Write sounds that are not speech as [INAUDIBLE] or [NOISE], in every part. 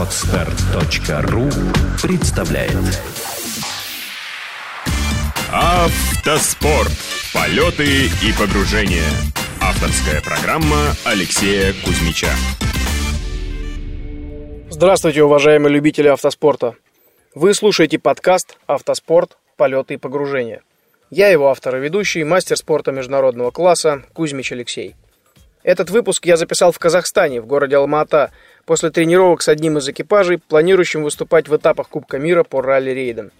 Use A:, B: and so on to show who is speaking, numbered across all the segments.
A: Отстар.ру представляет
B: Автоспорт. Полеты и погружения. Авторская программа Алексея Кузьмича.
C: Здравствуйте, уважаемые любители автоспорта. Вы слушаете подкаст «Автоспорт. Полеты и погружения». Я его автор и ведущий, мастер спорта международного класса Кузьмич Алексей. Этот выпуск я записал в Казахстане, в городе Алма-Ата, после тренировок с одним из экипажей, планирующим выступать в этапах Кубка мира по ралли-рейдам.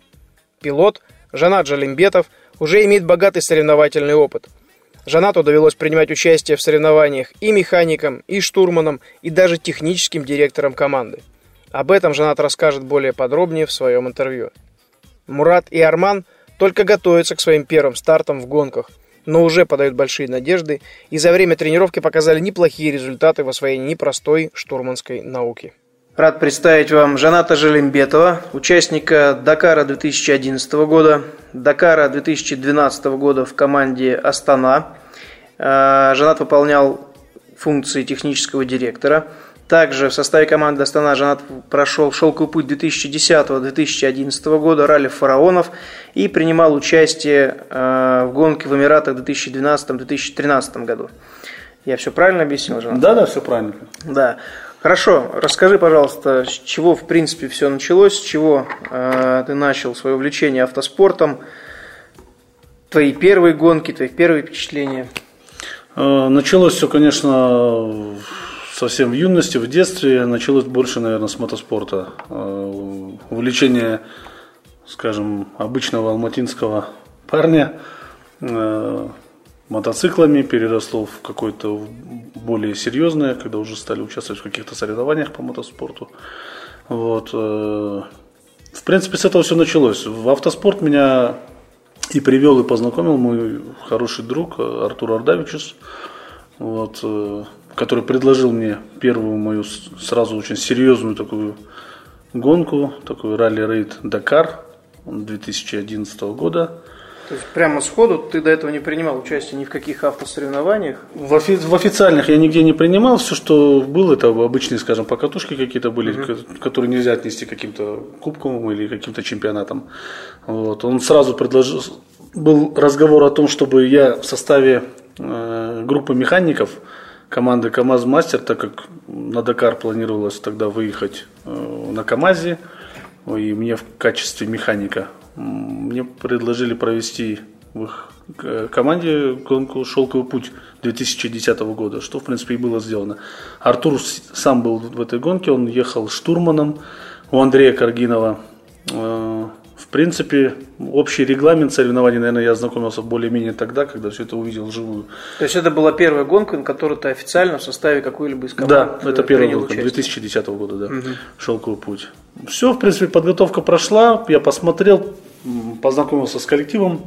C: Пилот, Жанат Джалимбетов, уже имеет богатый соревновательный опыт. Жанату довелось принимать участие в соревнованиях и механиком, и штурманом, и даже техническим директором команды. Об этом Жанат расскажет более подробнее в своем интервью. Мурат и Арман только готовятся к своим первым стартам в гонках, но уже подают большие надежды и за время тренировки показали неплохие результаты в освоении непростой штурманской науки. Рад представить вам Жаната Желимбетова, участника Дакара 2011 года, Дакара 2012 года в команде Астана. Э, Жанат выполнял функции технического директора. Также в составе команды Астана Жанат прошел шелковый путь 2010-2011 года, ралли фараонов и принимал участие э, в гонке в Эмиратах в 2012-2013 году. Я все правильно объяснил, Жанат?
D: Да, да, все правильно.
C: Да. Хорошо, расскажи, пожалуйста, с чего в принципе все началось, с чего э, ты начал свое увлечение автоспортом, твои первые гонки, твои первые впечатления?
D: Э, началось все, конечно, совсем в юности, в детстве. Началось больше, наверное, с мотоспорта. Э, увлечение, скажем, обычного алматинского парня э, мотоциклами переросло в какое-то более серьезное, когда уже стали участвовать в каких-то соревнованиях по мотоспорту. Вот. Э, в принципе, с этого все началось. В автоспорт меня и привел, и познакомил мой хороший друг Артур Ардавичус, вот, э, который предложил мне первую мою сразу очень серьезную такую гонку, такой ралли-рейд Дакар 2011 года.
C: То есть прямо сходу ты до этого не принимал участие ни в каких автосоревнованиях?
D: В, офи- в официальных я нигде не принимал. Все, что было, это обычные, скажем, покатушки какие-то были, uh-huh. которые нельзя отнести к каким-то кубкам или каким-то чемпионатам. Вот. Он сразу предложил, был разговор о том, чтобы я в составе э, группы механиков команды КАМАЗ Мастер, так как на Дакар планировалось тогда выехать э, на КАМАЗе, и мне в качестве механика мне предложили провести в их э, команде гонку «Шелковый путь» 2010 года, что, в принципе, и было сделано. Артур сам был в этой гонке, он ехал штурманом у Андрея Каргинова. Э, в принципе, общий регламент соревнований, наверное, я ознакомился более-менее тогда, когда все это увидел вживую.
C: То есть это была первая гонка, на которой ты официально в составе какой-либо из команд
D: Да, это первая гонка участие. 2010 года, да, угу. «Шелковый путь». Все, в принципе, подготовка прошла, я посмотрел, познакомился с коллективом,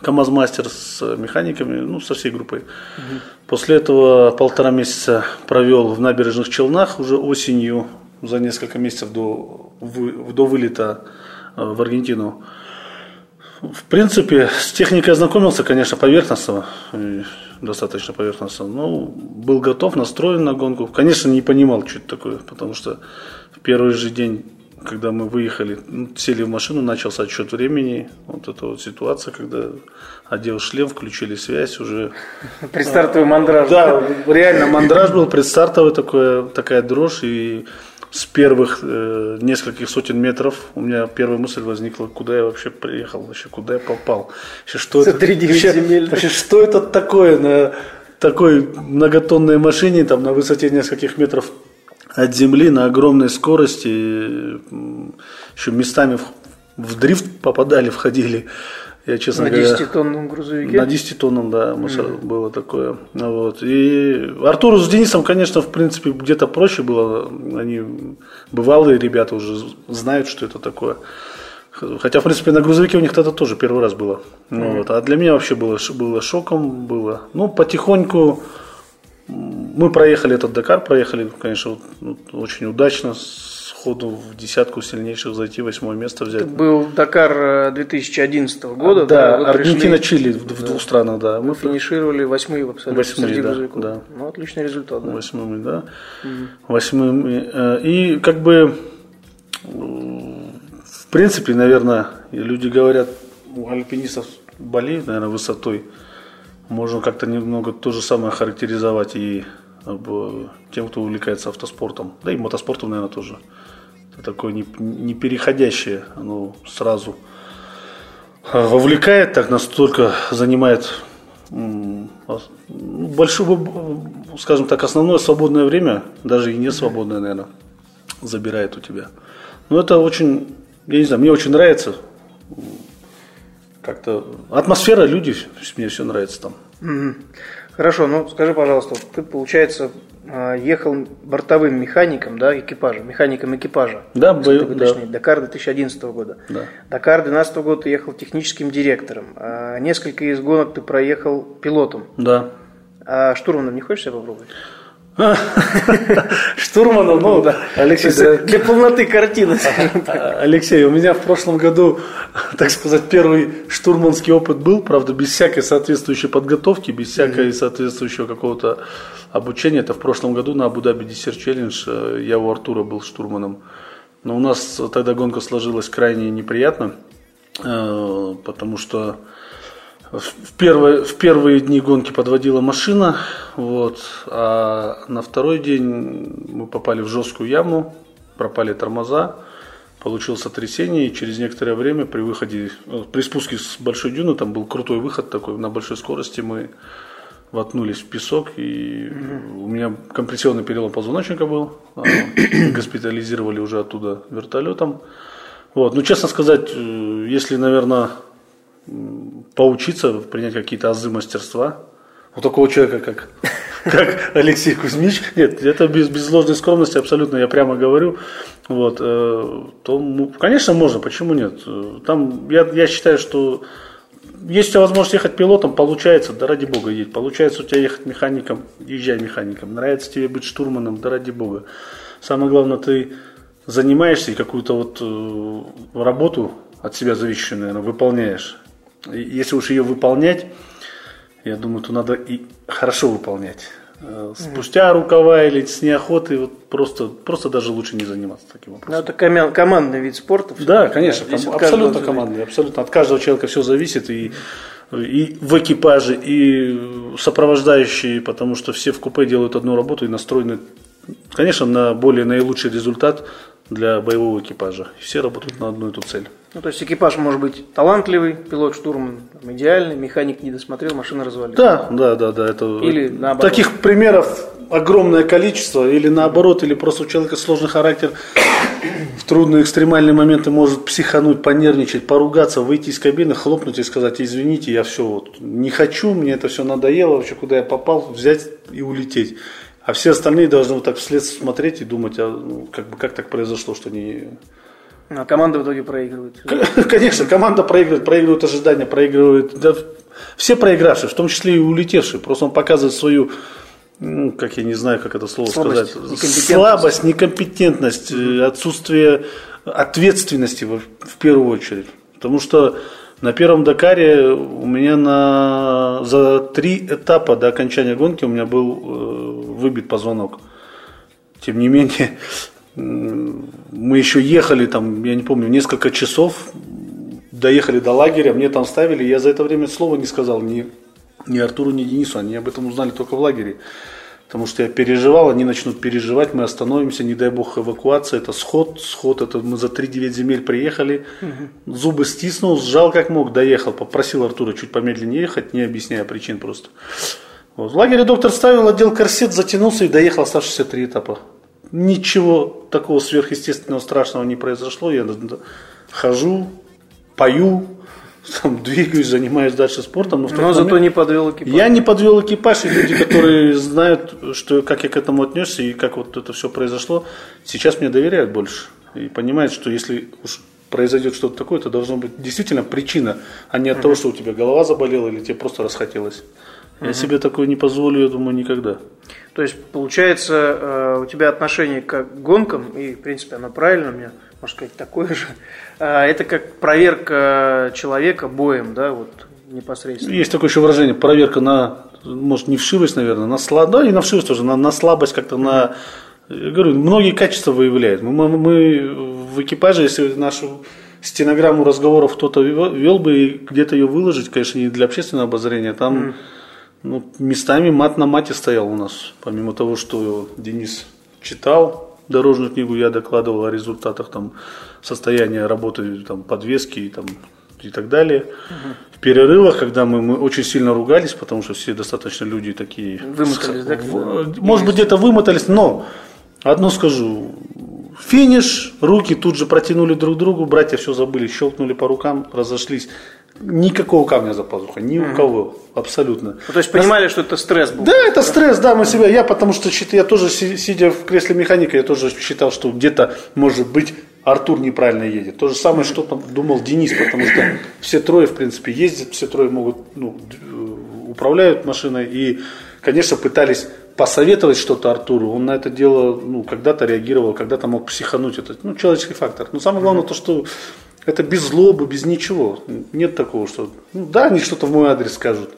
D: КамАЗ Мастер с механиками, ну, со всей группой. Угу. После этого полтора месяца провел в набережных Челнах уже осенью, за несколько месяцев до, до вылета э, в Аргентину. В принципе, с техникой ознакомился, конечно, поверхностно, достаточно поверхностно, но был готов, настроен на гонку. Конечно, не понимал, что это такое, потому что в первый же день когда мы выехали, ну, сели в машину, начался отсчет времени. Вот эта вот ситуация, когда одел шлем, включили связь уже. [LAUGHS]
C: Предстартовый мандраж.
D: Да, реально мандраж был, предстартовый такое, такая дрожь. И с первых э, нескольких сотен метров у меня первая мысль возникла, куда я вообще приехал, вообще куда я попал. Вообще, что, это, вообще, вообще, что это такое на такой многотонной машине, там на высоте нескольких метров от земли на огромной скорости, еще местами в, в дрифт попадали, входили.
C: Я, честно на говоря, 10-тонном грузовике?
D: На 10-тонном, да, mm. было такое. Вот. И Артуру с Денисом, конечно, в принципе, где-то проще было. Они бывалые ребята уже знают, что это такое. Хотя, в принципе, на грузовике у них тогда тоже первый раз было. Mm. Вот. А для меня вообще было, было шоком. Было. Ну, потихоньку мы проехали этот Дакар, проехали, конечно, очень удачно, сходу в десятку сильнейших зайти, восьмое место взять.
C: Был Дакар 2011 года.
D: да,
C: вы
D: Аргентина,
C: пришли,
D: Чили в, в двух странах, да. Мы
C: финишировали восьмые в абсолютно
D: Восьмые,
C: среди
D: да,
C: грузовиков.
D: да.
C: Ну, отличный результат, да.
D: Восьмыми, да. Восьмыми. э, И как бы, э, в принципе, наверное, люди говорят, у альпинистов болеют, наверное, высотой. Можно как-то немного то же самое характеризовать и тем, кто увлекается автоспортом. Да и мотоспортом, наверное, тоже. Такое не, не переходящее, оно сразу э, вовлекает, так настолько занимает ну, большое, скажем так, основное свободное время, даже и не свободное, наверное, забирает у тебя. Но это очень, я не знаю, мне очень нравится. Как-то атмосфера, люди, мне все нравится там.
C: Хорошо, ну скажи, пожалуйста, ты, получается, а, ехал бортовым механиком, да, экипажа, механиком экипажа.
D: Да, бою-
C: быть
D: да.
C: Дакар 2011 года.
D: Да.
C: Дакар 2012 года ты ехал техническим директором. А несколько из гонок ты проехал пилотом.
D: Да.
C: А штурманом не хочешь себя попробовать?
D: Штурманом, ну, Алексей,
C: То есть Для полноты картины,
D: Алексей, у меня в прошлом году, так сказать, первый штурманский опыт был, правда, без всякой соответствующей подготовки, без всякой соответствующего какого-то обучения. Это в прошлом году на Абу-Даби Десерт Челлендж э, я у Артура был штурманом. Но у нас тогда гонка сложилась крайне неприятно, э, потому что в первые, в первые дни гонки подводила машина, вот, а на второй день мы попали в жесткую яму, пропали тормоза, получилось сотрясение, и через некоторое время при выходе, э, при спуске с большой дюны, там был крутой выход такой, на большой скорости мы воткнулись в песок, и у меня компрессионный перелом позвоночника был, а, госпитализировали уже оттуда вертолетом. Вот. Ну, честно сказать, э, если, наверное, поучиться, принять какие-то азы мастерства. У такого человека, как, [LAUGHS] как Алексей Кузьмич, нет, это без, без ложной скромности абсолютно, я прямо говорю, вот, э, то, ну, конечно, можно, почему нет? Там, я, я считаю, что есть у тебя возможность ехать пилотом, получается, да ради бога едь. Получается у тебя ехать механиком, езжай механиком. Нравится тебе быть штурманом, да ради бога. Самое главное, ты занимаешься и какую-то вот э, работу от себя зависящую, наверное, выполняешь. Если уж ее выполнять, я думаю, то надо и хорошо выполнять. Э, Спустя рукава или с неохотой, вот просто, просто даже лучше не заниматься таким вопросом.
C: Ну, это командный вид спорта.
D: Да, конечно, ком-
C: каждого
D: абсолютно
C: зависит.
D: командный, абсолютно. От каждого человека все зависит, и, и в экипаже, и сопровождающие, потому что все в купе делают одну работу и настроены, конечно, на более наилучший результат для боевого экипажа. Все работают на одну эту цель.
C: Ну, то есть экипаж может быть талантливый, пилот штурман идеальный, механик не досмотрел, машина развалилась.
D: Да, да, да, да. Это,
C: Или наоборот.
D: Таких примеров огромное количество, или наоборот, или просто у человека сложный характер, в трудные экстремальные моменты может психануть, понервничать, поругаться, выйти из кабины, хлопнуть и сказать, извините, я все вот не хочу, мне это все надоело, вообще куда я попал, взять и улететь. А все остальные должны вот так вслед смотреть и думать, а, ну, как, бы, как так произошло, что не,
C: А команда в итоге проигрывает. [LAUGHS]
D: Конечно, команда проигрывает, проигрывает ожидания, проигрывает. Да, все проигравшие, в том числе и улетевшие. Просто он показывает свою, ну, как я не знаю, как это слово
C: Слабость,
D: сказать,
C: некомпетентность.
D: слабость, некомпетентность, э, отсутствие ответственности в, в первую очередь. Потому что на первом Дакаре у меня на, за три этапа до окончания гонки у меня был э, выбит позвонок. Тем не менее, [LAUGHS] мы еще ехали там, я не помню, несколько часов, доехали до лагеря, мне там ставили, я за это время слова не сказал ни, ни Артуру, ни Денису, они об этом узнали только в лагере. Потому что я переживал, они начнут переживать, мы остановимся, не дай бог эвакуация, это сход, сход, это мы за 3-9 земель приехали, зубы стиснул, сжал как мог, доехал, попросил Артура чуть помедленнее ехать, не объясняя причин просто. Вот. В лагере доктор ставил, отдел корсет, затянулся и доехал оставшиеся три этапа. Ничего такого сверхъестественного страшного не произошло. Я хожу, пою, [LAUGHS] там, двигаюсь, занимаюсь дальше спортом. Но,
C: Но зато
D: момент
C: не подвел экипаж.
D: Я не подвел экипаж, и люди, которые знают, что, как я к этому отнесся и как вот это все произошло, сейчас мне доверяют больше. И понимают, что если уж произойдет что-то такое, это должна быть действительно причина, а не от того, что у тебя голова заболела или тебе просто расхотелось. Я себе такое не позволю, я думаю, никогда.
C: То есть, получается, э, у тебя отношение к гонкам, и, в принципе, оно правильно, у меня, можно сказать, такое же. А, это как проверка человека боем, да, вот непосредственно.
D: Есть такое еще выражение, проверка на, может, не вшивость, наверное, на слабость, да, и на вшивость тоже, на, на слабость как-то, на, я говорю, многие качества выявляют. Мы, мы, мы в экипаже, если нашу стенограмму разговоров кто-то вел бы и где-то ее выложить, конечно, не для общественного обозрения, там mm. Ну, местами мат на мате стоял у нас, помимо того, что Денис читал дорожную книгу, я докладывал о результатах там, состояния работы там, подвески и, там, и так далее. Угу. В перерывах, когда мы, мы очень сильно ругались, потому что все достаточно люди такие...
C: Вымотались, да?
D: Может быть, где-то вымотались, но одно скажу, Финиш, руки тут же протянули друг другу, братья все забыли, щелкнули по рукам, разошлись. Никакого камня за пазухой, ни у кого, абсолютно.
C: Ну, то есть понимали, что это стресс был?
D: Да, это стресс, да, мы себя, я потому что я тоже, сидя в кресле механика, я тоже считал, что где-то, может быть, Артур неправильно едет. То же самое, что там думал Денис, потому что все трое, в принципе, ездят, все трое могут, ну, управляют машиной и, конечно, пытались посоветовать что-то Артуру, он на это дело ну, когда-то реагировал, когда-то мог психануть. Это ну, человеческий фактор. Но самое главное то, что это без злобы, без ничего. Нет такого, что ну, да, они что-то в мой адрес скажут.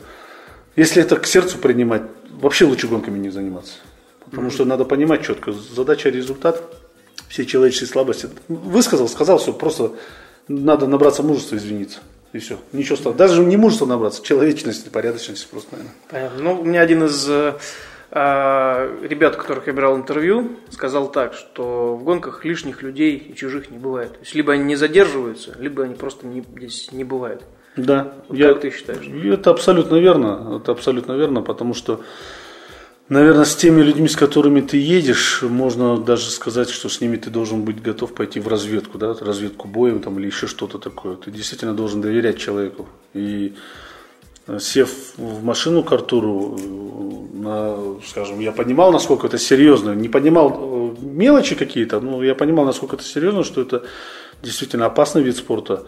D: Если это к сердцу принимать, вообще лучше гонками не заниматься. Потому что надо понимать четко, задача результат, все человеческие слабости. Высказал, сказал, все, просто надо набраться мужества извиниться. И все. Ничего страшного. Даже не мужество набраться, человечность, порядочность просто, наверное.
C: Понятно. Ну, у меня один из э, ребят, которых я брал интервью, сказал так, что в гонках лишних людей и чужих не бывает. То есть либо они не задерживаются, либо они просто не, здесь не бывают.
D: Да.
C: Вот я, как ты считаешь?
D: Это абсолютно верно. Это абсолютно верно, потому что, наверное, с теми людьми, с которыми ты едешь, можно даже сказать, что с ними ты должен быть готов пойти в разведку, да, разведку боем там, или еще что-то такое. Ты действительно должен доверять человеку. И сев в машину к Артуру, на, скажем, я понимал, насколько это серьезно. Не понимал э, мелочи какие-то, но я понимал, насколько это серьезно, что это действительно опасный вид спорта.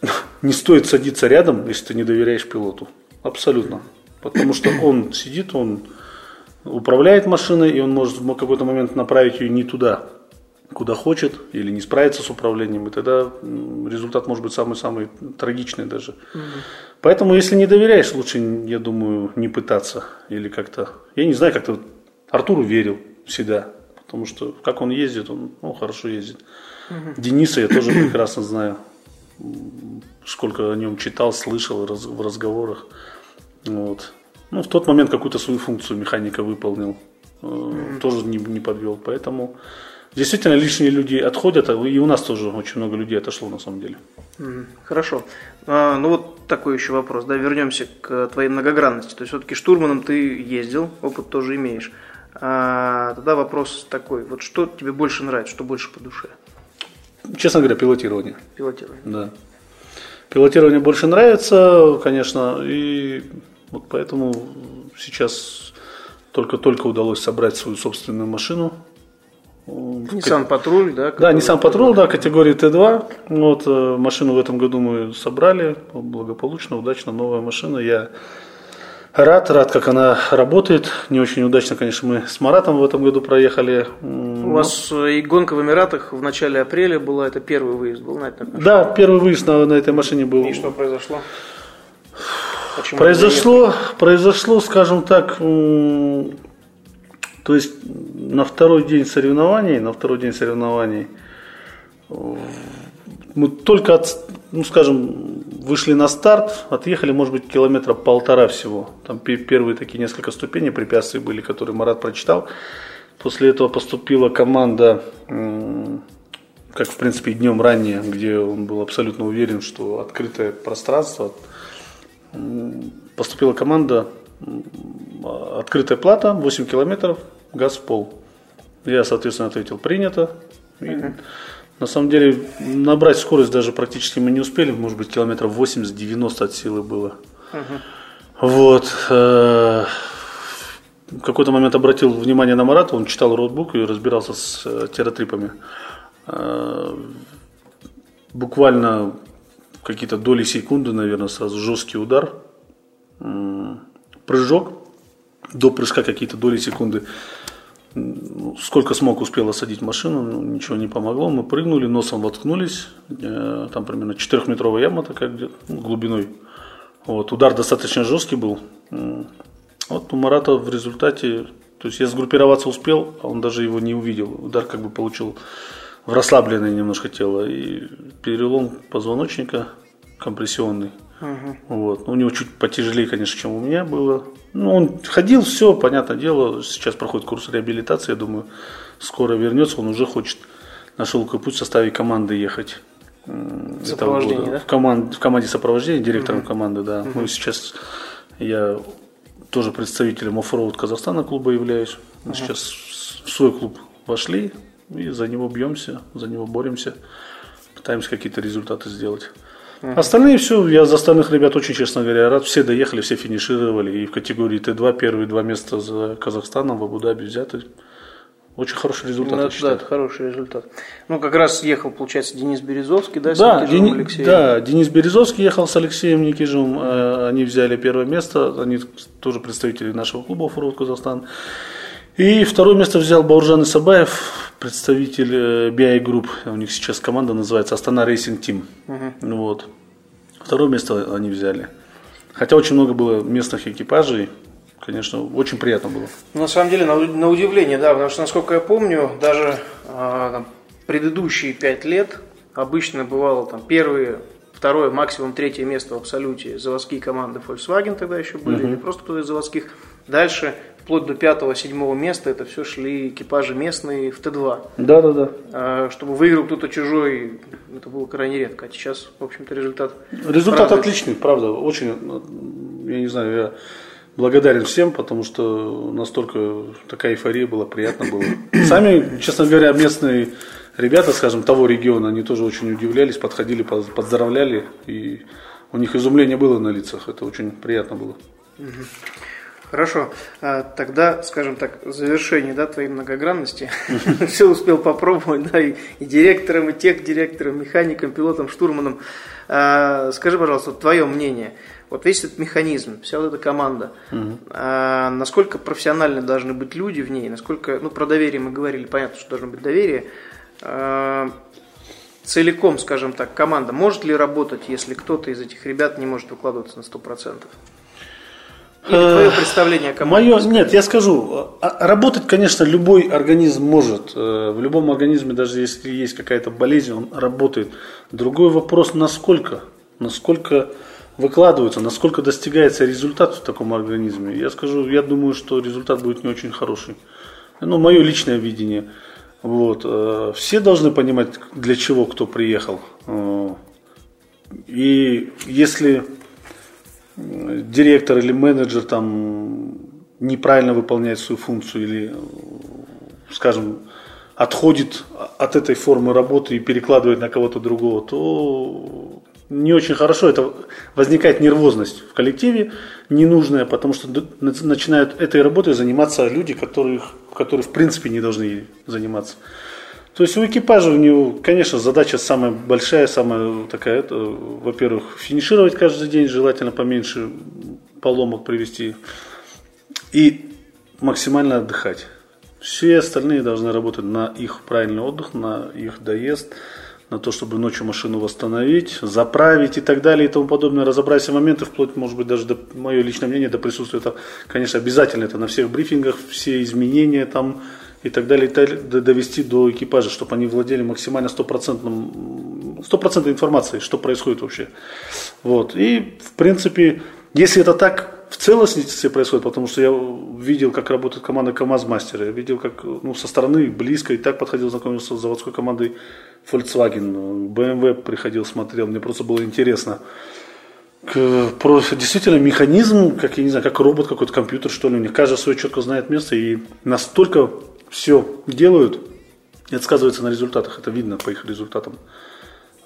D: [LAUGHS] Не стоит садиться рядом, если ты не доверяешь пилоту. Абсолютно. Потому что он сидит, он управляет машиной, и он может в какой-то момент направить ее не туда, куда хочет, или не справиться с управлением, и тогда результат может быть самый-самый трагичный даже. Угу. Поэтому, если не доверяешь, лучше, я думаю, не пытаться. Или как-то, я не знаю, как-то Артуру верил всегда, потому что как он ездит, он ну, хорошо ездит. Угу. Дениса я тоже прекрасно знаю, сколько о нем читал, слышал в разговорах. Вот. Ну, в тот момент какую-то свою функцию механика выполнил, mm тоже не, не подвел. Поэтому Действительно, лишние люди отходят, а и у нас тоже очень много людей отошло на самом деле.
C: Хорошо. А, ну вот такой еще вопрос, да, вернемся к твоей многогранности. То есть все-таки штурманом ты ездил, опыт тоже имеешь. А, тогда вопрос такой, вот что тебе больше нравится, что больше по душе?
D: Честно говоря, пилотирование.
C: Пилотирование.
D: Да. Пилотирование больше нравится, конечно, и вот поэтому сейчас только-только удалось собрать свою собственную машину
C: Nissan Патруль, да?
D: Да, Nissan Патруль, да, категории Т2. Вот, э, машину в этом году мы собрали, благополучно, удачно, новая машина. Я рад, рад, как она работает. Не очень удачно, конечно, мы с Маратом в этом году проехали.
C: У вас э, и гонка в Эмиратах в начале апреля была, это первый выезд был на
D: этой машине? Да, первый выезд на, на этой машине был.
C: И что произошло?
D: Почему произошло, произошло, скажем так, то есть на второй день соревнований, на второй день соревнований мы только, от, ну скажем, вышли на старт, отъехали, может быть, километра полтора всего. Там первые такие несколько ступеней препятствий были, которые Марат прочитал. После этого поступила команда, как в принципе днем ранее, где он был абсолютно уверен, что открытое пространство. Поступила команда открытая плата, 8 километров, газ в пол. Я, соответственно, ответил, принято. uh На самом деле, набрать скорость даже практически мы не успели, может быть, километров 80-90 от силы было. uh Вот. Э, в какой-то момент обратил внимание на Марата, он читал роутбук и разбирался с э, тератрипами. Э, буквально какие-то доли секунды, наверное, сразу жесткий удар прыжок, до прыжка какие-то доли секунды. Ну, сколько смог, успел осадить машину, ну, ничего не помогло. Мы прыгнули, носом воткнулись. Э, там примерно 4-метровая яма такая где ну, глубиной. Вот, удар достаточно жесткий был. Вот у Марата в результате, то есть я сгруппироваться успел, а он даже его не увидел. Удар как бы получил в расслабленное немножко тело. И перелом позвоночника компрессионный. Угу. Вот. У него чуть потяжелее, конечно, чем у меня было. Ну, он ходил, все, понятное дело. Сейчас проходит курс реабилитации, я думаю, скоро вернется. Он уже хочет на шелковый путь в составе команды ехать.
C: Сопровождение, да?
D: В, команд, в команде сопровождения, директором угу. команды, да. Угу. Ну, сейчас я тоже представителем оффроуд Казахстана клуба являюсь. Мы угу. сейчас в свой клуб вошли и за него бьемся, за него боремся, пытаемся какие-то результаты сделать. Uh-huh. Остальные все, я за остальных ребят очень, честно говоря, рад. Все доехали, все финишировали. И в категории Т2 первые два места за Казахстаном в Абу-Даби взяты. Очень хороший результат,
C: ну. Да, это хороший результат. Ну, как раз ехал, получается, Денис Березовский, да,
D: с да, Дени... Алексеем? Да, Денис Березовский ехал с Алексеем Никижевым. Uh-huh. Они взяли первое место. Они тоже представители нашего клуба «Фурут Казахстан». И второе место взял Бауржан Исабаев, представитель BI э, Group. У них сейчас команда называется Астана Racing Team. Угу. Вот. Второе место они взяли. Хотя очень много было местных экипажей. Конечно, очень приятно было.
C: На самом деле, на, на удивление, да, потому что, насколько я помню, даже а, там, предыдущие пять лет обычно бывало там первые, второе, максимум третье место в абсолюте заводские команды Volkswagen тогда еще были, угу. или просто кто из заводских. Дальше вплоть до пятого-седьмого места это все шли экипажи местные в Т2.
D: Да, да, да.
C: А, чтобы выиграл кто-то чужой, это было крайне редко. А сейчас, в общем-то, результат.
D: Результат правда. отличный, правда. Очень, я не знаю, я благодарен всем, потому что настолько такая эйфория была, приятно было. [COUGHS] Сами, честно говоря, местные ребята, скажем, того региона, они тоже очень удивлялись, подходили, поздравляли, и у них изумление было на лицах. Это очень приятно было.
C: Хорошо. А, тогда, скажем так, в завершении да, твоей многогранности [LAUGHS] все успел попробовать, да, и, и директором, и тех директором, механиком, пилотом, штурманом. А, скажи, пожалуйста, твое мнение. Вот весь этот механизм, вся вот эта команда, угу. а, насколько профессиональны должны быть люди в ней, насколько, ну, про доверие мы говорили, понятно, что должно быть доверие. А, целиком, скажем так, команда может ли работать, если кто-то из этих ребят не может выкладываться на 100%? Или твое представление о команде?
D: Мое, нет, я скажу, а, работать, конечно, любой организм может. Э, в любом организме, даже если есть какая-то болезнь, он работает. Другой вопрос, насколько, насколько выкладывается, насколько достигается результат в таком организме. Я скажу, я думаю, что результат будет не очень хороший. Ну, мое личное видение. Вот. Э, все должны понимать, для чего кто приехал. Э, и если директор или менеджер там неправильно выполняет свою функцию или, скажем, отходит от этой формы работы и перекладывает на кого-то другого, то не очень хорошо. Это возникает нервозность в коллективе ненужная, потому что начинают этой работой заниматься люди, которых, которые в принципе не должны заниматься. То есть у экипажа у него, конечно, задача самая большая, самая такая, это, во-первых, финишировать каждый день, желательно поменьше поломок привести, и максимально отдыхать. Все остальные должны работать на их правильный отдых, на их доезд, на то, чтобы ночью машину восстановить, заправить и так далее и тому подобное, разобрать все моменты, вплоть, может быть, даже до, мое личное мнение, до присутствия, это, конечно, обязательно это на всех брифингах, все изменения там, и так далее, довести до экипажа, чтобы они владели максимально стопроцентным, стопроцентной информацией, что происходит вообще. Вот. И, в принципе, если это так в целостности происходит, потому что я видел, как работает команда КАМАЗ-мастера, я видел, как ну, со стороны близко и так подходил, знакомился с заводской командой Volkswagen, BMW приходил, смотрел, мне просто было интересно. К, про, действительно механизм, как я не знаю, как робот, какой-то компьютер, что ли, у них каждый свое четко знает место и настолько все делают, и это сказывается на результатах, это видно по их результатам.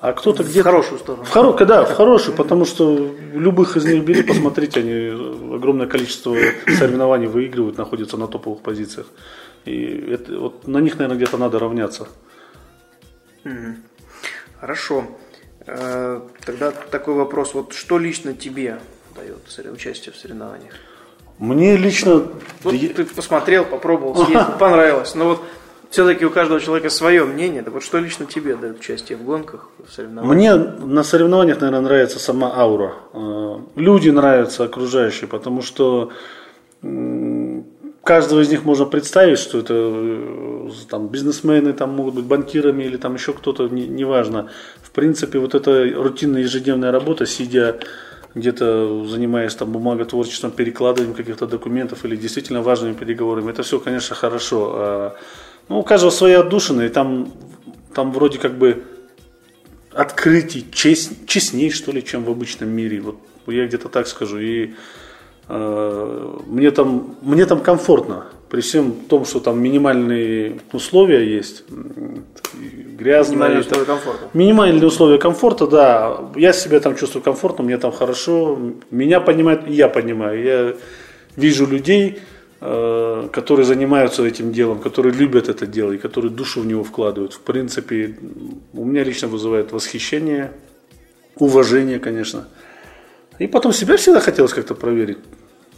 D: А кто-то где-то...
C: В хорошую сторону.
D: В хоро... Да, в хорошую, потому что любых из них бери, посмотрите, они огромное количество соревнований выигрывают, находятся на топовых позициях. И это, вот на них, наверное, где-то надо равняться.
C: Хорошо. Э, тогда такой вопрос. Вот что лично тебе дает участие в соревнованиях?
D: Мне лично...
C: Вот ты посмотрел, попробовал, съездил, [LAUGHS] понравилось. Но вот все-таки у каждого человека свое мнение. Да вот что лично тебе дает участие в гонках, в
D: соревнованиях? Мне на соревнованиях, наверное, нравится сама аура. Э, люди нравятся, окружающие, потому что каждого из них можно представить, что это э, там, бизнесмены, там могут быть банкирами или там еще кто-то, неважно. Не в принципе, вот эта рутинная ежедневная работа, сидя где-то занимаясь там бумаготворчеством, перекладыванием каких-то документов или действительно важными переговорами, это все, конечно, хорошо. А, ну, у каждого своя отдушина, и там, там вроде как бы открытий честь, честней, что ли, чем в обычном мире. Вот я где-то так скажу. И э, мне, там, мне там комфортно. При всем том, что там минимальные условия есть, грязно.
C: Минимальные условия комфорта.
D: Минимальные условия комфорта, да. Я себя там чувствую комфортно, мне там хорошо. Меня понимают, и я понимаю. Я вижу людей, э, которые занимаются этим делом, которые любят это дело и которые душу в него вкладывают. В принципе, у меня лично вызывает восхищение, уважение, конечно. И потом себя всегда хотелось как-то проверить,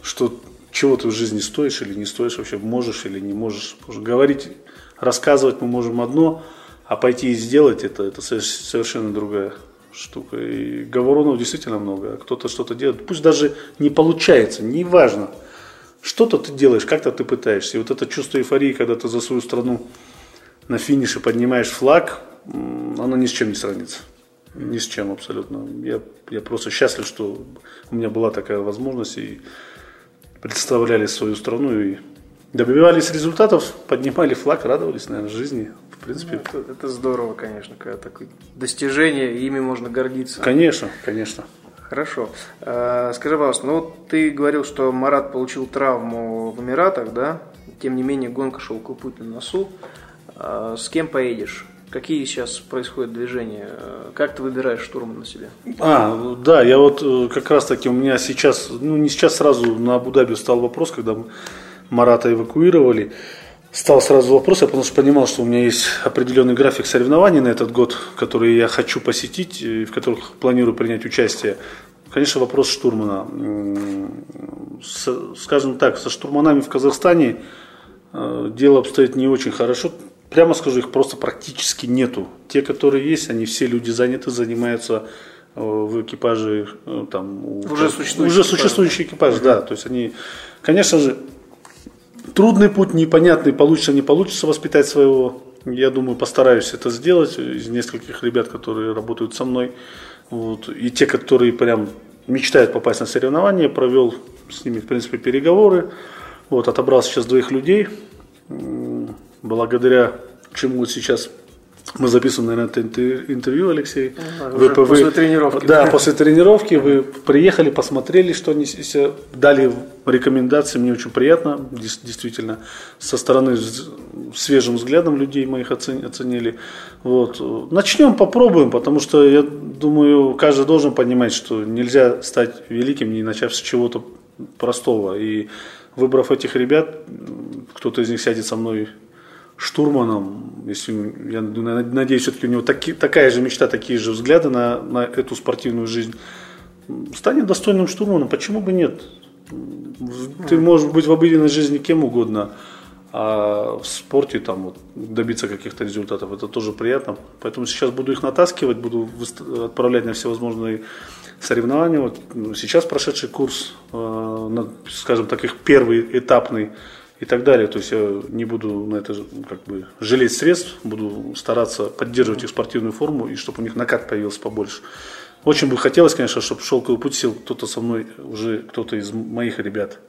D: что чего ты в жизни стоишь или не стоишь, вообще можешь или не можешь. Говорить, рассказывать мы можем одно, а пойти и сделать это, это совершенно другая штука. И говорунов действительно много. Кто-то что-то делает, пусть даже не получается, неважно. Что-то ты делаешь, как-то ты пытаешься. И вот это чувство эйфории, когда ты за свою страну на финише поднимаешь флаг, оно ни с чем не сравнится. Ни с чем абсолютно. Я, я просто счастлив, что у меня была такая возможность. И представляли свою страну и добивались результатов, поднимали флаг, радовались, наверное, жизни. В принципе.
C: Ну, это, это здорово, конечно, когда такое достижение, ими можно гордиться.
D: Конечно, конечно.
C: Хорошо. А, скажи, пожалуйста, ну вот ты говорил, что Марат получил травму в Эмиратах, да? Тем не менее, гонка шелковый путь на носу. А, с кем поедешь? Какие сейчас происходят движения? Как ты выбираешь штурман на себе?
D: А, да, я вот э, как раз таки у меня сейчас, ну не сейчас сразу на Абу-Даби стал вопрос, когда Марата эвакуировали. Стал сразу вопрос, я потому что понимал, что у меня есть определенный график соревнований на этот год, которые я хочу посетить, и в которых планирую принять участие. Конечно, вопрос штурмана. Скажем так, со штурманами в Казахстане э, дело обстоит не очень хорошо прямо скажу, их просто практически нету. Те, которые есть, они все люди заняты, занимаются э, в экипаже э, там
C: уже существующий,
D: уже существующий экипаж, экипаж да, то есть они, конечно же, трудный путь, непонятный, получится не получится воспитать своего. Я думаю, постараюсь это сделать из нескольких ребят, которые работают со мной, вот, и те, которые прям мечтают попасть на соревнования, провел с ними, в принципе, переговоры, вот, отобрал сейчас двоих людей, благодаря чему сейчас мы записываем, наверное, это интервью, Алексей.
C: А, вы, вы, после тренировки.
D: Да, [LAUGHS] после тренировки вы приехали, посмотрели, что они дали рекомендации. Мне очень приятно, действительно, со стороны свежим взглядом людей моих оценили. Вот. Начнем, попробуем, потому что я думаю, каждый должен понимать, что нельзя стать великим, не начав с чего-то простого. И выбрав этих ребят, кто-то из них сядет со мной штурманом, если, я надеюсь, все-таки у него таки, такая же мечта, такие же взгляды на, на эту спортивную жизнь, станет достойным штурманом, почему бы нет? Ты можешь быть в обыденной жизни кем угодно, а в спорте там вот, добиться каких-то результатов, это тоже приятно. Поэтому сейчас буду их натаскивать, буду отправлять на всевозможные соревнования. Вот сейчас прошедший курс, э, скажем так, их первый этапный и так далее. То есть я не буду на это как бы жалеть средств, буду стараться поддерживать их спортивную форму и чтобы у них накат появился побольше. Очень бы хотелось, конечно, чтобы шелковый путь сел кто-то со мной, уже кто-то из моих ребят.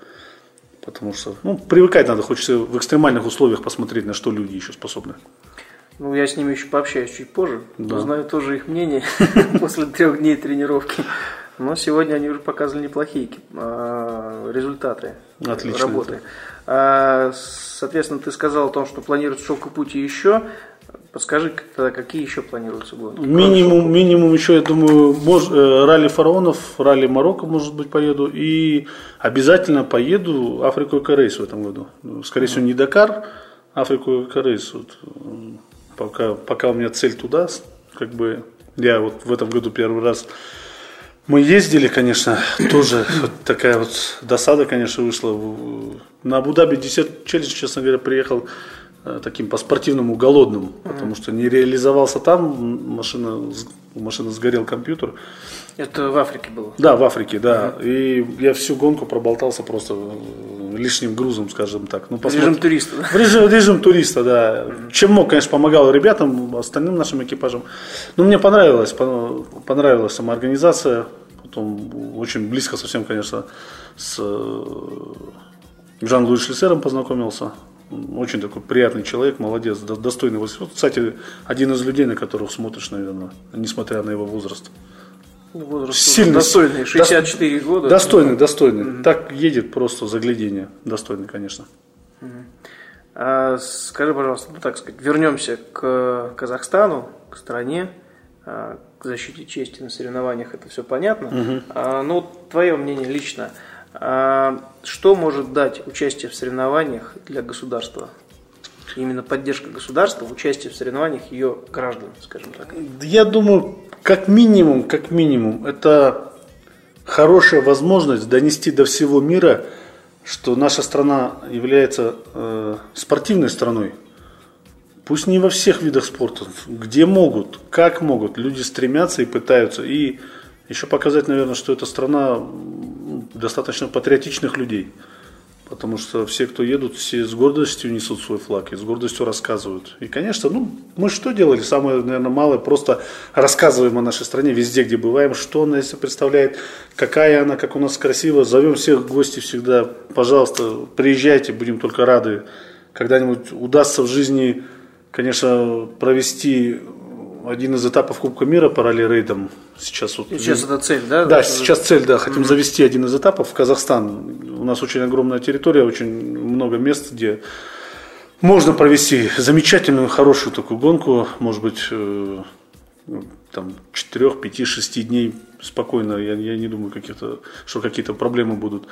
D: Потому что, ну, привыкать надо, хочется в экстремальных условиях посмотреть, на что люди еще способны.
C: Ну, я с ними еще пообщаюсь чуть позже, да. узнаю тоже их мнение [LAUGHS] после трех дней тренировки. Но сегодня они уже показывали неплохие а, результаты
D: Отлично
C: работы. Это. А, соответственно, ты сказал о том, что планируется шелковый путь и еще. Подскажи, какие еще планируются гонки?
D: Минимум, минимум еще, я думаю, мож, э, ралли фараонов, ралли Марокко, может быть, поеду. И обязательно поеду Африку и Корейс в этом году. Скорее всего, не Дакар, Африку и Корейс. Вот. Пока, пока у меня цель туда, как бы я вот в этом году первый раз Мы ездили, конечно, тоже вот такая вот досада, конечно, вышла. На Абу-Даби 10 челлендж, честно говоря, приехал таким по спортивному голодным, потому что не реализовался там, машина, машина сгорел компьютер.
C: Это в Африке было?
D: Да, в Африке, да. И я всю гонку проболтался просто э, лишним грузом, скажем так. Ну, посмотри...
C: Режим туриста.
D: В режим, режим туриста, да. Чем мог, конечно, помогал ребятам, остальным нашим экипажам. Но мне понравилось, понравилась сама организация. Потом очень близко совсем, конечно, с э, Жан-Луи Шлиссером познакомился. Очень такой приятный человек, молодец, достойный. Вот, кстати, один из людей, на которых смотришь, наверное, несмотря на его возраст.
C: Возраст Сильно, достойный, 64 до, года.
D: Достойный, достойный. Mm-hmm. Так едет просто заглядение. Достойный, конечно.
C: Mm-hmm. А, скажи, пожалуйста, ну так сказать, вернемся к Казахстану, к стране, а, к защите чести на соревнованиях, это все понятно. Mm-hmm. А, ну, твое мнение лично, что может дать участие в соревнованиях для государства? Именно поддержка государства, участие в соревнованиях ее граждан, скажем так.
D: Я думаю, как минимум, как минимум, это хорошая возможность донести до всего мира, что наша страна является э, спортивной страной. Пусть не во всех видах спорта, где могут, как могут, люди стремятся и пытаются. И еще показать, наверное, что эта страна достаточно патриотичных людей. Потому что все, кто едут, все с гордостью несут свой флаг и с гордостью рассказывают. И, конечно, ну, мы что делали? Самое, наверное, малое, просто рассказываем о нашей стране везде, где бываем, что она из представляет, какая она, как у нас красиво. Зовем всех гостей всегда, пожалуйста, приезжайте, будем только рады. Когда-нибудь удастся в жизни, конечно, провести один из этапов Кубка мира по ралли-рейдам.
C: Сейчас, вот, сейчас это цель, да?
D: Да, сейчас цель, да. Хотим mm-hmm. завести один из этапов в Казахстан. У нас очень огромная территория, очень много мест, где можно провести замечательную, хорошую такую гонку. Может быть, э, там 4, 5, 6 дней спокойно. Я, я не думаю, каких-то, что какие-то проблемы будут.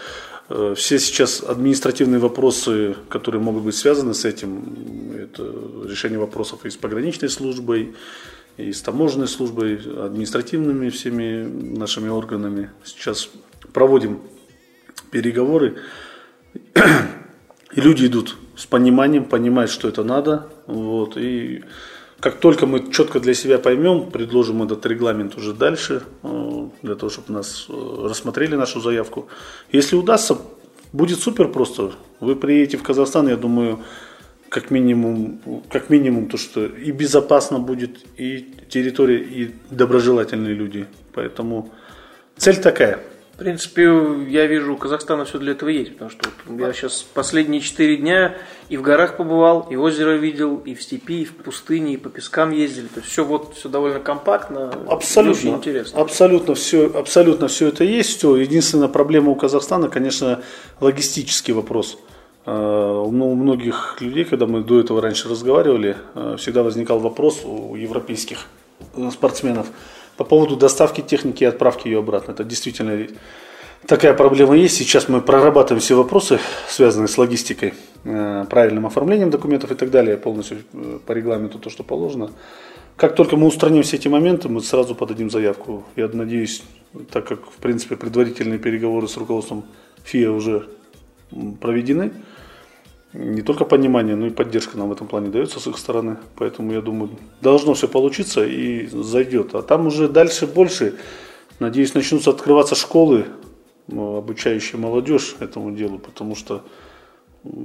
D: Э, все сейчас административные вопросы, которые могут быть связаны с этим, это решение вопросов и с пограничной службой, и с таможенной службой, административными всеми нашими органами. Сейчас проводим переговоры, и люди идут с пониманием, понимают, что это надо. Вот, и как только мы четко для себя поймем, предложим этот регламент уже дальше, э, для того, чтобы нас э, рассмотрели нашу заявку. Если удастся, будет супер просто. Вы приедете в Казахстан, я думаю, как минимум, как минимум то, что и безопасно будет, и территория, и доброжелательные люди. Поэтому цель такая.
C: В принципе, я вижу, у Казахстана все для этого есть, потому что вот я сейчас последние четыре дня и в горах побывал, и озеро видел, и в степи, и в пустыне, и по пескам ездили. То есть все вот все довольно компактно,
D: абсолютно, очень интересно. Абсолютно все, абсолютно все это есть. Все. Единственная проблема у Казахстана, конечно, логистический вопрос. А, у многих людей, когда мы до этого раньше разговаривали, а, всегда возникал вопрос у европейских э, спортсменов по поводу доставки техники и отправки ее обратно. Это действительно такая проблема есть. Сейчас мы прорабатываем все вопросы, связанные с логистикой, э, правильным оформлением документов и так далее, полностью э, по регламенту то, что положено. Как только мы устраним все эти моменты, мы сразу подадим заявку. Я надеюсь, так как, в принципе, предварительные переговоры с руководством ФИА уже проведены, не только понимание, но и поддержка нам в этом плане дается с их стороны. Поэтому я думаю, должно все получиться и зайдет. А там уже дальше больше, надеюсь, начнутся открываться школы, ну, обучающие молодежь этому делу, потому что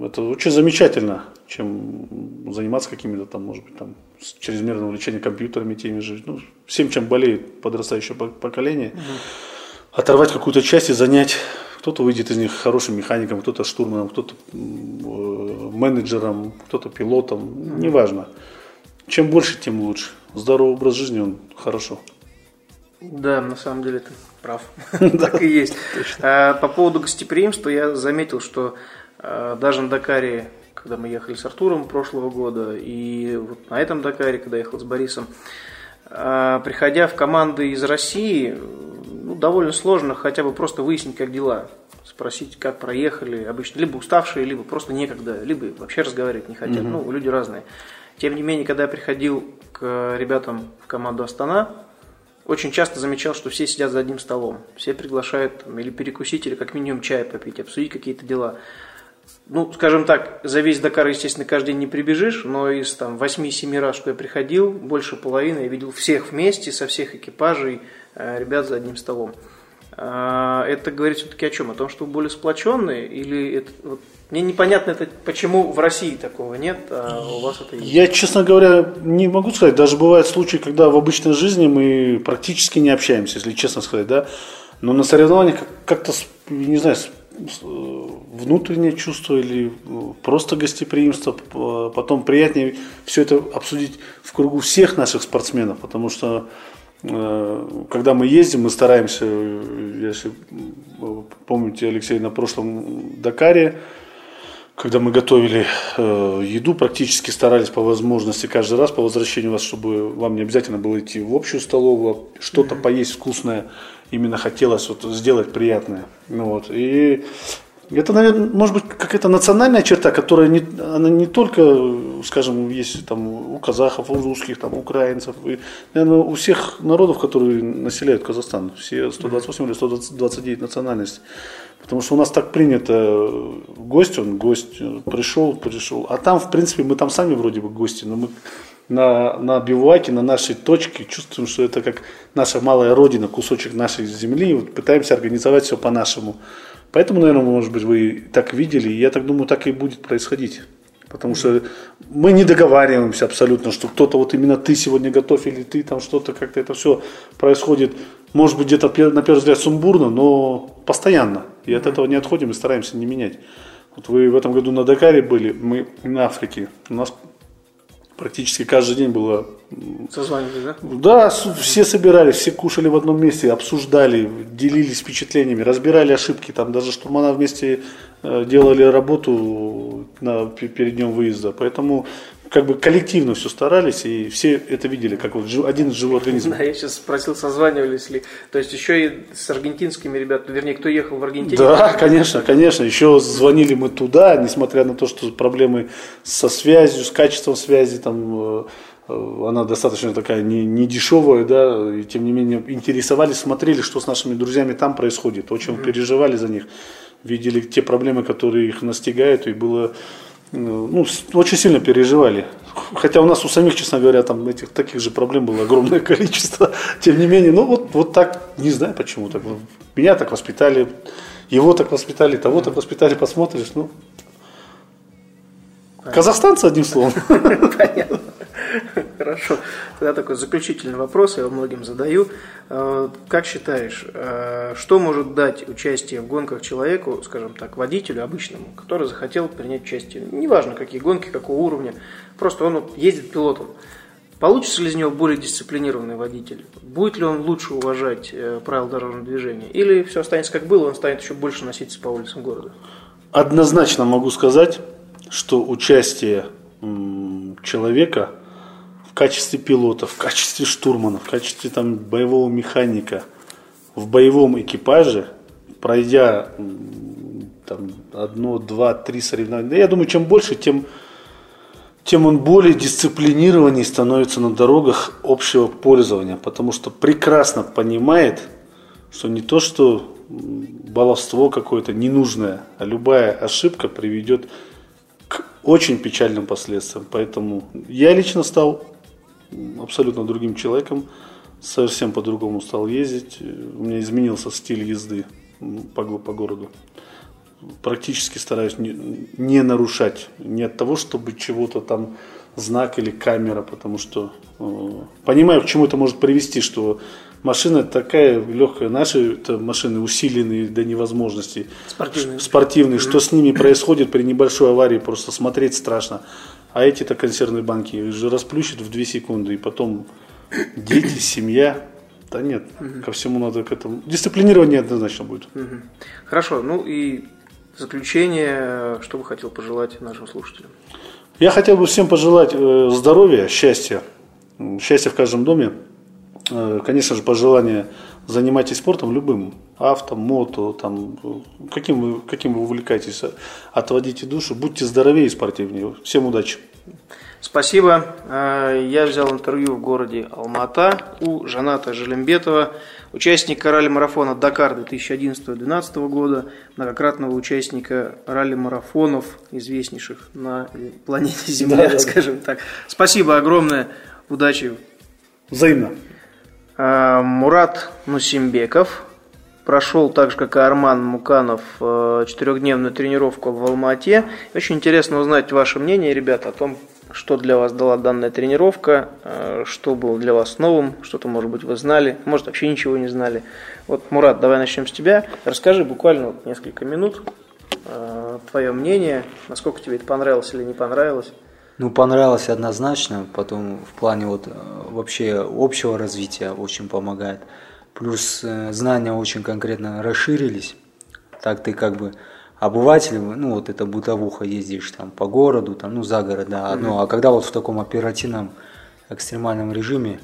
D: это очень замечательно, чем заниматься какими-то там, может быть, там, чрезмерным увлечением компьютерами теми же, ну, всем, чем болеет подрастающее поколение, угу. оторвать какую-то часть и занять кто-то выйдет из них хорошим механиком, кто-то штурманом, кто-то э, менеджером, кто-то пилотом, неважно. Чем больше, тем лучше. Здоровый образ жизни, он хорошо.
C: Да, на самом деле ты прав. [LAUGHS] Так и есть. А, по поводу гостеприимства я заметил, что а, даже на Дакаре, когда мы ехали с Артуром прошлого года, и вот на этом Дакаре, когда ехал с Борисом, а, приходя в команды из России, ну, довольно сложно хотя бы просто выяснить, как дела. Спросить, как проехали. Обычно либо уставшие, либо просто некогда, либо вообще разговаривать не хотят. Угу. Ну, люди разные. Тем не менее, когда я приходил к ребятам в команду Астана, очень часто замечал, что все сидят за одним столом. Все приглашают там, или перекусить, или как минимум чай попить, обсудить какие-то дела. Ну, скажем так, за весь Дакар, естественно, каждый день не прибежишь, но из там 8-7 раз, что я приходил, больше половины я видел всех вместе, со всех экипажей, ребят за одним столом. А, это говорит все-таки о чем? О том, что вы более сплоченные? Или это, вот, мне непонятно, это, почему в России такого нет, а у вас это есть?
D: Я, честно говоря, не могу сказать. Даже бывают случаи, когда в обычной жизни мы практически не общаемся, если честно сказать, да. Но на соревнованиях как-то, не знаю, внутреннее чувство или просто гостеприимство. Потом приятнее все это обсудить в кругу всех наших спортсменов, потому что Э, когда мы ездим, мы стараемся, если помните, Алексей, на прошлом Дакаре, когда мы готовили э, еду, практически старались по возможности каждый раз по возвращению вас, чтобы вам не обязательно было идти в общую столовую, что-то поесть вкусное, именно хотелось вот сделать приятное. Ну, вот. И это, наверное, может быть какая-то национальная черта, которая не, она не только, скажем, есть там у казахов, у русских, там, у украинцев, и, наверное, у всех народов, которые населяют Казахстан, все 128 или 129 национальностей. Потому что у нас так принято, гость он, гость, пришел, пришел. А там, в принципе, мы там сами вроде бы гости, но мы на, на бивуаке, на нашей точке чувствуем, что это как наша малая родина, кусочек нашей земли, вот пытаемся организовать все по-нашему. Поэтому, наверное, может быть, вы так видели, и я так думаю, так и будет происходить. Потому что мы не договариваемся абсолютно, что кто-то вот именно ты сегодня готов, или ты там что-то, как-то это все происходит, может быть, где-то на первый взгляд сумбурно, но постоянно. И от этого не отходим и стараемся не менять. Вот вы в этом году на Дакаре были, мы на Африке. У нас практически каждый день было...
C: Созванивались, да?
D: Да, все собирались, все кушали в одном месте, обсуждали, делились впечатлениями, разбирали ошибки. Там даже штурмана вместе э, делали работу на, перед днем выезда. Поэтому как бы коллективно все старались, и все это видели, как вот один живой организм.
C: Да, я сейчас спросил, созванивались ли. То есть еще и с аргентинскими ребятами, вернее, кто ехал в Аргентине?
D: Да, конечно, конечно. Еще звонили мы туда, несмотря на то, что проблемы со связью, с качеством связи, там э, э, она достаточно такая не, не дешевая, да, и тем не менее интересовались, смотрели, что с нашими друзьями там происходит, очень mm-hmm. переживали за них, видели те проблемы, которые их настигают, и было ну, очень сильно переживали. Хотя у нас у самих, честно говоря, там этих таких же проблем было огромное [LAUGHS] количество. Тем не менее, ну вот, вот так, не знаю почему так. Меня так воспитали, его так воспитали, того так воспитали, посмотришь, ну. Казахстанцы, одним словом. [LAUGHS] Понятно. [LAUGHS]
C: Хорошо. Тогда такой заключительный вопрос, я его многим задаю. Э, как считаешь, э, что может дать участие в гонках человеку, скажем так, водителю обычному, который захотел принять участие? Неважно, какие гонки, какого уровня, просто он ездит пилотом. Получится ли из него более дисциплинированный водитель? Будет ли он лучше уважать э, правила дорожного движения? Или все останется как было, он станет еще больше носиться по улицам города?
D: Однозначно могу сказать, что участие человека в качестве пилота, в качестве штурмана, в качестве там, боевого механика в боевом экипаже, пройдя там, одно, два, три соревнования, я думаю, чем больше, тем, тем он более дисциплинированнее становится на дорогах общего пользования, потому что прекрасно понимает, что не то, что баловство какое-то ненужное, а любая ошибка приведет к очень печальным последствиям. Поэтому я лично стал абсолютно другим человеком, совсем по-другому стал ездить. У меня изменился стиль езды по, по городу. Практически стараюсь не, не нарушать, не от того, чтобы чего-то там знак или камера, потому что э, понимаю, к чему это может привести, что машина такая легкая, наши это машины усиленные до невозможности,
C: спортивные,
D: спортивные mm-hmm. что с ними происходит при небольшой аварии, просто смотреть страшно. А эти-то консервные банки их же расплющат в 2 секунды, и потом дети, семья. Да нет, угу. ко всему надо к этому. Дисциплинирование однозначно будет.
C: Угу. Хорошо, ну и в заключение, что бы хотел пожелать нашим слушателям?
D: Я хотел бы всем пожелать э, здоровья, счастья, счастья в каждом доме. Э, конечно же, пожелание занимайтесь спортом любым, авто, мото, там, каким вы, каким вы увлекаетесь, отводите душу, будьте здоровее и спортивнее. Всем удачи!
C: Спасибо. А, я взял интервью в городе Алмата у Жаната Желембетова, участника ралли-марафона «Дакар» 2011-2012 года, многократного участника ралли-марафонов, известнейших на планете Земля, да, скажем так. Спасибо огромное. Удачи.
D: Взаимно.
C: А, Мурат Нусимбеков прошел так же, как и Арман Муканов, э, четырехдневную тренировку в Алмате. Очень интересно узнать ваше мнение, ребята, о том, что для вас дала данная тренировка, э, что было для вас новым, что-то, может быть, вы знали, может, вообще ничего не знали. Вот, Мурат, давай начнем с тебя. Расскажи буквально вот несколько минут э, твое мнение, насколько тебе это понравилось или не понравилось.
E: Ну, понравилось однозначно, потом в плане вот вообще общего развития очень помогает. Плюс э, знания очень конкретно расширились. Так ты как бы обыватель, ну вот это бытовуха, ездишь там по городу, там, ну за город, да, одно. А когда вот в таком оперативном экстремальном режиме,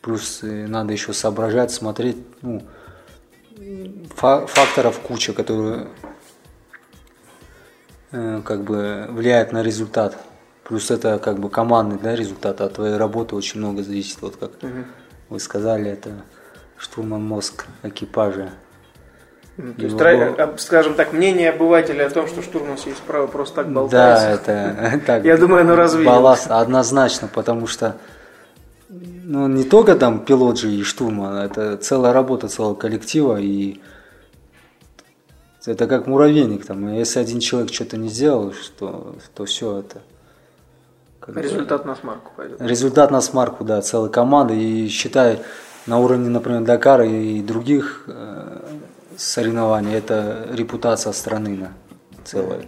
E: плюс э, надо еще соображать, смотреть, ну, факторов куча, которые э, как бы влияют на результат. Плюс это как бы командный да, результат, от твоей работы очень много зависит. Вот как угу. вы сказали, это штурман мозг экипажа.
C: То есть, его... скажем так, мнение обывателя о том, что штурман есть право просто так болтается.
E: Да, это [LAUGHS] так.
C: Я думаю, оно развилось.
E: Балласт однозначно, потому что ну, не только там пилот же и штурман, это целая работа целого коллектива, и это как муравейник, там, если один человек что-то не сделал, что, то все это.
C: Результат на смарку пойдет.
E: Результат на смарку, да, целой команды, и считай, на уровне, например, Дакара и других э, соревнований, это репутация страны на целая.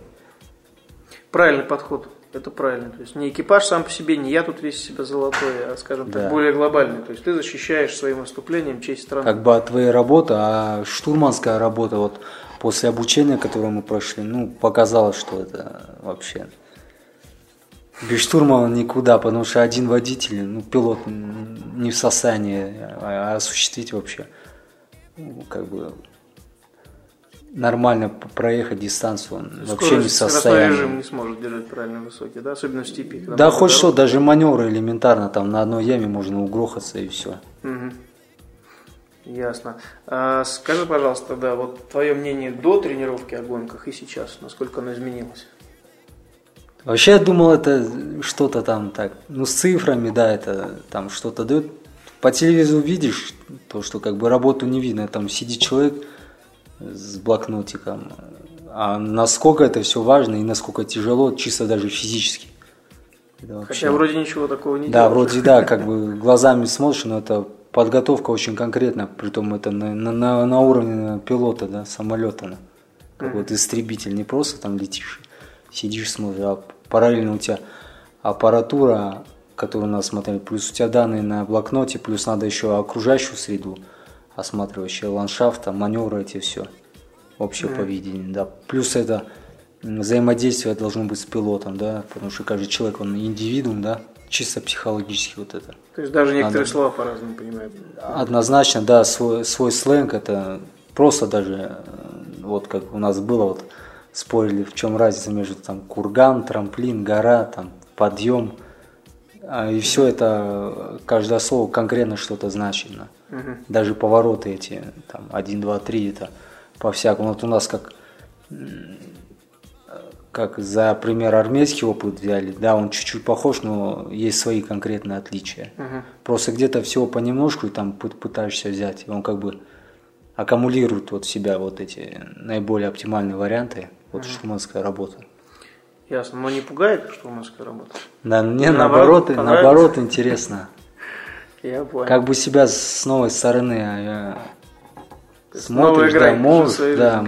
C: Правильный подход. Это правильно. То есть не экипаж сам по себе, не я тут весь себя золотой, а, скажем так, более глобальный. То есть ты защищаешь своим выступлением честь страны.
E: Как бы твоя работа, а штурманская работа, вот после обучения, которое мы прошли, ну, показалось, что это вообще без штурмана никуда, потому что один водитель, ну, пилот не в состоянии а, осуществить вообще, ну, как бы нормально проехать дистанцию, он Скорость, вообще не в состоянии.
C: режим не сможет держать правильно высокий, да, особенно в степи.
E: Да, хоть что, даже маневры элементарно, там на одной яме можно угрохаться и все.
C: Угу. Ясно. А, скажи, пожалуйста, да, вот твое мнение до тренировки о гонках и сейчас, насколько оно изменилось?
E: Вообще я думал, это что-то там так, ну с цифрами, да, это там что-то дает. По телевизору видишь, то, что как бы работу не видно, там сидит человек с блокнотиком. А насколько это все важно и насколько тяжело, чисто даже физически.
C: Хотя вроде ничего такого не
E: Да, делаешь. вроде да, [LAUGHS] как бы глазами смотришь, но это подготовка очень конкретная, притом это на, на, на уровне пилота, да, самолета. Как mm-hmm. вот истребитель, не просто там летишь сидишь, смотришь, а параллельно у тебя аппаратура, которую надо смотреть, плюс у тебя данные на блокноте, плюс надо еще окружающую среду, осматривающая ландшафт, маневры эти все, общее mm. поведение, да. Плюс это взаимодействие должно быть с пилотом, да, потому что каждый человек, он индивидуум, да, чисто психологически вот это.
C: То есть даже некоторые Надо... слова по-разному понимают.
E: Однозначно, да, свой, свой сленг это просто даже, вот как у нас было вот спорили, в чем разница между там курган, трамплин, гора, там подъем. А, и все это, каждое слово конкретно что-то значит. Угу. Даже повороты эти, там, 1, 2, 3, это по-всякому. Вот у нас как, как за пример армейский опыт взяли, да, он чуть-чуть похож, но есть свои конкретные отличия. Угу. Просто где-то всего понемножку и там пытаешься взять, и он как бы аккумулирует вот в себя вот эти наиболее оптимальные варианты. Вот угу. штурманская работа.
C: Ясно. Но не пугает штурманская работа?
E: Да, мне наоборот, наоборот, наоборот интересно. [LAUGHS]
C: Я понял.
E: Как бы себя с новой стороны а смотришь, да, можешь, да,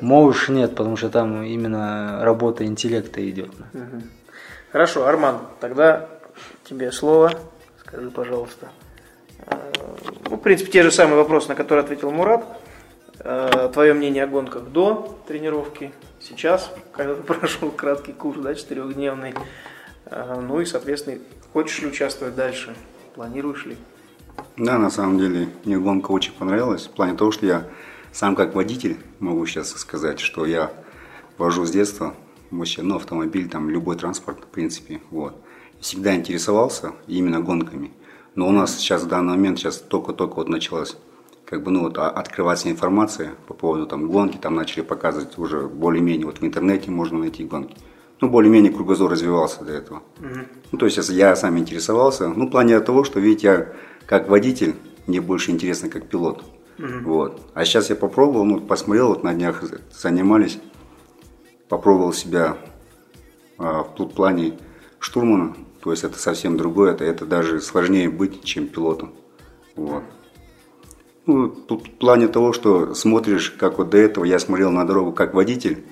E: можешь нет, потому что там именно работа интеллекта идет.
C: Угу. Хорошо, Арман, тогда тебе слово. Скажи, пожалуйста. А, ну, в принципе, те же самые вопросы, на которые ответил Мурат. А, твое мнение о гонках до тренировки сейчас, когда ты [LAUGHS] прошел краткий курс, да, четырехдневный, а, ну и, соответственно, хочешь ли участвовать дальше, планируешь ли?
F: Да, на самом деле, мне гонка очень понравилась, в плане того, что я сам как водитель могу сейчас сказать, что я вожу с детства вообще, ну, автомобиль, там, любой транспорт, в принципе, вот. всегда интересовался именно гонками. Но у нас сейчас в данный момент сейчас только-только вот началась как бы, ну, вот, а, открываться информация по поводу там гонки, там начали показывать уже более-менее, вот в интернете можно найти гонки. Ну, более-менее кругозор развивался до этого. Угу. Ну, то есть я сам интересовался, ну, в плане того, что, видите, я как водитель, мне больше интересно как пилот. Угу. Вот. А сейчас я попробовал, ну, посмотрел, вот на днях занимались, попробовал себя а, в плане штурмана. То есть это совсем другое, это, это даже сложнее быть, чем пилотом. Вот. Ну, тут в плане того, что смотришь, как вот до этого я смотрел на дорогу как водитель.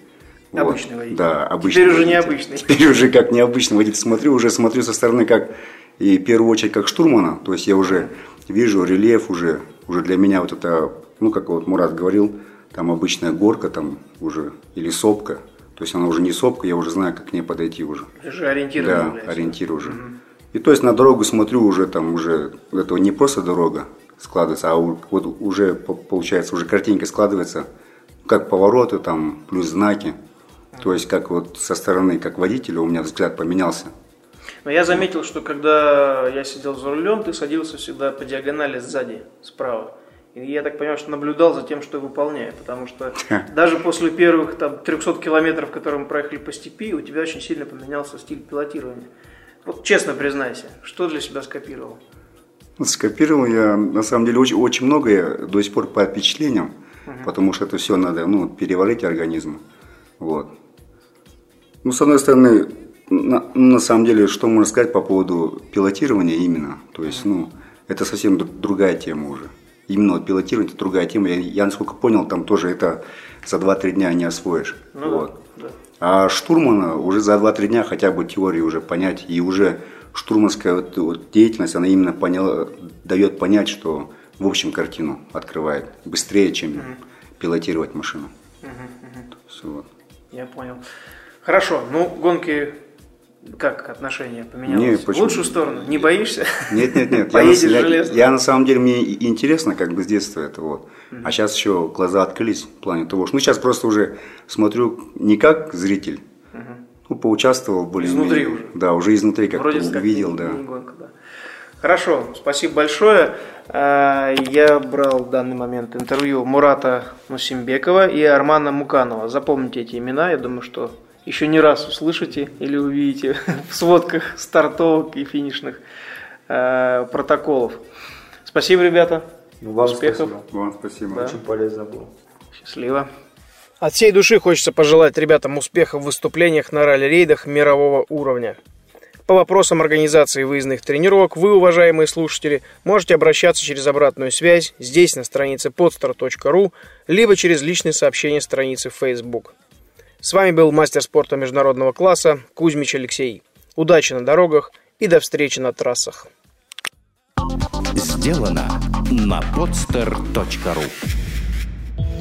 C: Обычный вот. водитель.
F: Да, обычный
C: Теперь
F: водитель.
C: уже необычный. [LAUGHS]
F: Теперь уже как необычный водитель смотрю, уже смотрю со стороны как и в первую очередь как штурмана. То есть я уже вижу рельеф уже, уже для меня вот это, ну как вот Мурат говорил, там обычная горка там уже или сопка. То есть она уже не сопка, я уже знаю, как к ней подойти уже.
C: Уже ориентир
F: Да,
C: является.
F: ориентир уже. Угу. И то есть на дорогу смотрю уже там уже, это не просто дорога складывается, а вот уже получается, уже картинка складывается, как повороты там, плюс знаки. То есть как вот со стороны, как водителя у меня взгляд поменялся.
C: Но я заметил, что когда я сидел за рулем, ты садился всегда по диагонали сзади, справа. И я так понимаю, что наблюдал за тем, что я выполняю, потому что [LAUGHS] даже после первых там, 300 километров, которые мы проехали по степи, у тебя очень сильно поменялся стиль пилотирования. Вот честно признайся, что для себя скопировал?
F: Скопировал я, на самом деле, очень, очень многое до сих пор по впечатлениям, угу. потому что это все надо ну, переварить организм. Вот. Ну, с одной стороны, на, на самом деле, что можно сказать по поводу пилотирования именно? То есть, ну, это совсем другая тема уже. Именно вот пилотирование это другая тема. Я, я насколько понял, там тоже это за 2-3 дня не освоишь. Ну, вот. да. А штурмана уже за 2-3 дня хотя бы теорию уже понять и уже штурманская вот, вот деятельность, она именно поняла, дает понять, что в общем картину открывает быстрее, чем угу. пилотировать машину. Угу,
C: угу. Все, вот. Я понял. Хорошо, ну гонки как отношение поменялось? Не, в лучшую сторону? Не боишься?
F: Нет, нет, нет. [LAUGHS]
C: Поедешь
F: я,
C: железно?
F: Я, я на самом деле, мне интересно как бы с детства это вот. Mm-hmm. А сейчас еще глаза открылись в плане того, что... Ну, сейчас просто уже смотрю не как зритель, mm-hmm. Ну, поучаствовал более
C: Изнутри уже?
F: Да, уже изнутри как-то Вроде увидел, да.
C: Гонка, да. Хорошо, спасибо большое. А, я брал в данный момент интервью Мурата Мусимбекова и Армана Муканова. Запомните эти имена, я думаю, что еще не раз услышите или увидите [LAUGHS] в сводках стартовок и финишных э, протоколов. Спасибо, ребята.
E: Ну, вам
C: Успехов.
E: Спасибо.
F: Вам спасибо.
E: Да. Очень полезно было.
C: Счастливо. От всей души хочется пожелать ребятам успехов в выступлениях на ралли-рейдах мирового уровня. По вопросам организации выездных тренировок вы, уважаемые слушатели, можете обращаться через обратную связь здесь на странице podstar.ru, либо через личные сообщения страницы Facebook. С вами был мастер спорта международного класса Кузьмич Алексей. Удачи на дорогах и до встречи на трассах.
A: Сделано на podster.ru